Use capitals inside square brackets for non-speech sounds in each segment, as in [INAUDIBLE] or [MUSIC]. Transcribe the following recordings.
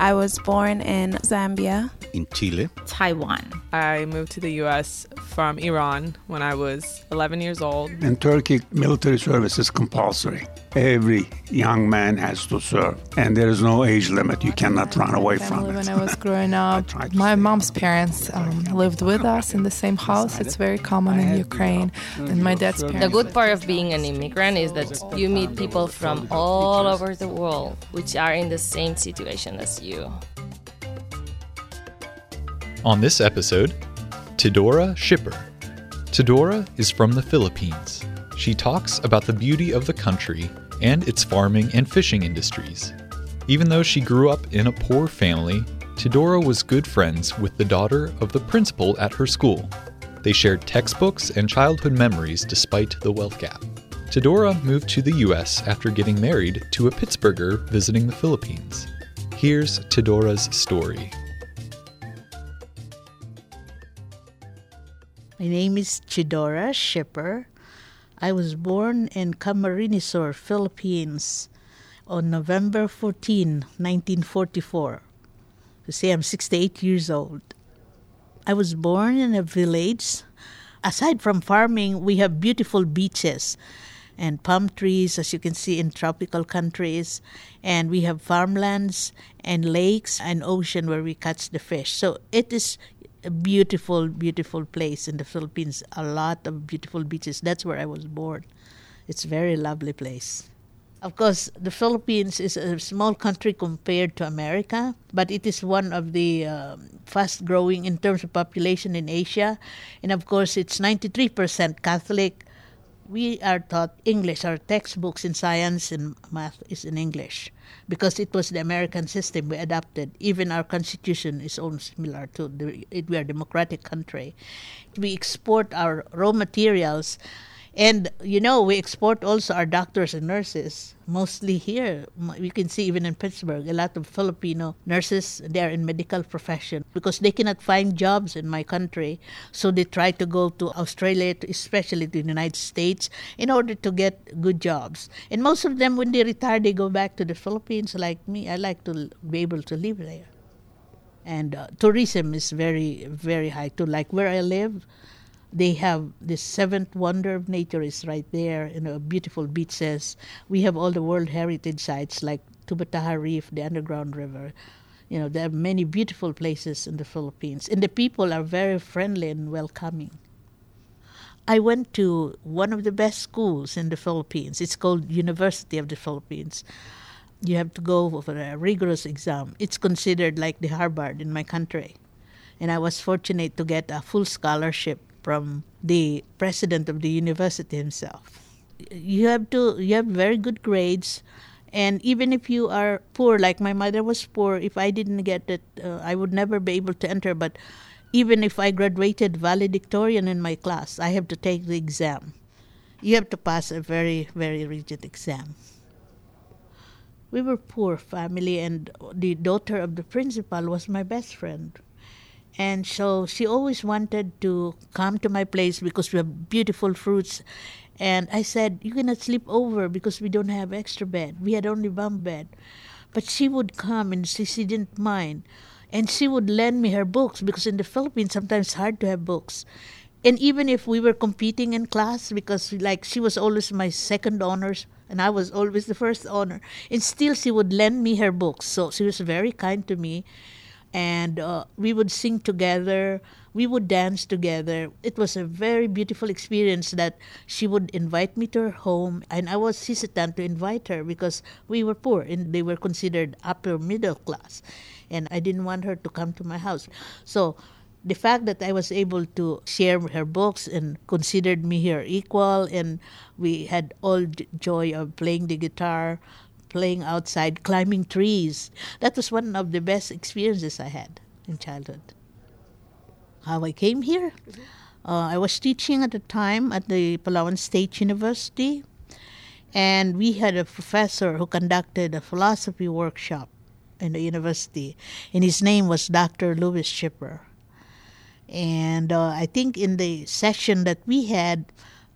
I was born in Zambia. in Chile. Taiwan. I moved to the US from Iran when I was 11 years old. In Turkey, military service is compulsory. Every young man has to serve, and there is no age limit. You cannot run away from it. when I was [LAUGHS] growing up. My mom's parents um, lived with us in the same house. It's very common in Ukraine. And my dad's The good part of being an immigrant is that you meet people from all over the world which are in the same situation as you. On this episode, Teodora Schipper. Teodora is from the Philippines. She talks about the beauty of the country and its farming and fishing industries. Even though she grew up in a poor family, Teodora was good friends with the daughter of the principal at her school. They shared textbooks and childhood memories despite the wealth gap. Teodora moved to the US after getting married to a Pittsburgher visiting the Philippines. Here's Teodora's story. My name is Teodora Schipper. I was born in Camarines Sur, Philippines on November 14, 1944. To say I'm 68 years old. I was born in a village. Aside from farming, we have beautiful beaches and palm trees, as you can see in tropical countries. And we have farmlands and lakes and ocean where we catch the fish. So it is a beautiful, beautiful place in the Philippines. A lot of beautiful beaches. That's where I was born. It's a very lovely place. Of course, the Philippines is a small country compared to America, but it is one of the um, fast growing in terms of population in Asia. And of course, it's 93% Catholic. We are taught English. Our textbooks in science and math is in English because it was the American system we adopted. Even our constitution is almost similar to the, it, we are a democratic country. We export our raw materials and you know, we export also our doctors and nurses, mostly here. You can see even in Pittsburgh, a lot of Filipino nurses, they are in medical profession because they cannot find jobs in my country. So they try to go to Australia, especially to the United States, in order to get good jobs. And most of them, when they retire, they go back to the Philippines like me. I like to be able to live there. And uh, tourism is very, very high too. Like where I live, they have the seventh wonder of nature is right there you know beautiful beaches. We have all the world heritage sites like Tubbataha reef the underground river. You know there are many beautiful places in the philippines. And the people are very friendly and welcoming. I went to one of the best schools in the philippines. It's called university of the philippines. You have to go for a rigorous exam. It's considered like the harvard in my country. And I was fortunate to get a full scholarship from the president of the university himself. You have to you have very good grades, and even if you are poor, like my mother was poor, if I didn't get it, uh, I would never be able to enter. But even if I graduated valedictorian in my class, I have to take the exam. You have to pass a very very rigid exam. We were poor family, and the daughter of the principal was my best friend. And so she always wanted to come to my place because we have beautiful fruits. And I said, You cannot sleep over because we don't have extra bed. We had only bunk bed. But she would come and she, she didn't mind. And she would lend me her books because in the Philippines sometimes it's hard to have books. And even if we were competing in class, because like she was always my second honors and I was always the first honor, and still she would lend me her books. So she was very kind to me and uh, we would sing together we would dance together. It was a very beautiful experience that she would invite me to her home and i was hesitant to invite her because we were poor and they were considered upper middle class and i didn't want her to come to my house. So the fact that I was able to share her books and considered me her equal, and we had all joy of playing the guitar, playing outside, climbing trees. That was one of the best experiences I had in childhood. How I came here? Uh, I was teaching at the time at the Palawan State University, and we had a professor who conducted a philosophy workshop in the university, and his name was Dr. Louis Schipper. And uh, I think in the session that we had,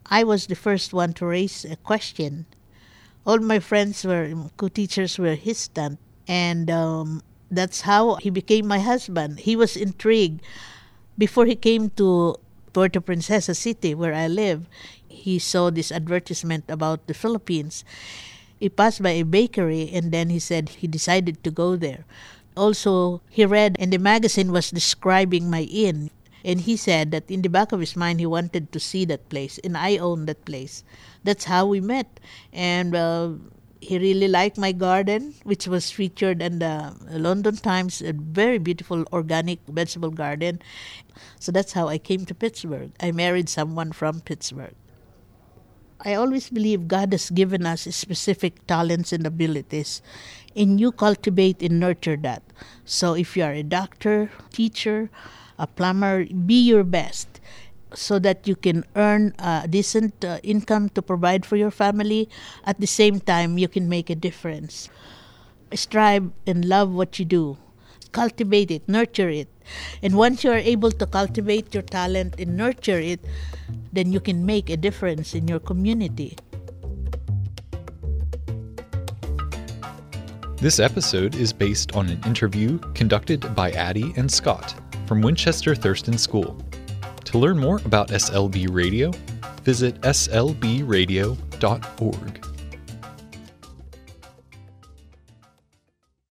I was the first one to raise a question. All my friends were co-teachers were his hesitant, and um, that's how he became my husband. He was intrigued before he came to Puerto Princesa City, where I live. He saw this advertisement about the Philippines. He passed by a bakery, and then he said he decided to go there. Also, he read, and the magazine was describing my inn. And he said that in the back of his mind, he wanted to see that place, and I own that place. That's how we met. And uh, he really liked my garden, which was featured in the London Times, a very beautiful organic vegetable garden. So that's how I came to Pittsburgh. I married someone from Pittsburgh. I always believe God has given us specific talents and abilities, and you cultivate and nurture that. So if you are a doctor, teacher, a plumber, be your best so that you can earn a decent uh, income to provide for your family. At the same time, you can make a difference. Strive and love what you do. Cultivate it, nurture it. And once you are able to cultivate your talent and nurture it, then you can make a difference in your community. This episode is based on an interview conducted by Addie and Scott from Winchester Thurston School. To learn more about SLB Radio, visit slbradio.org.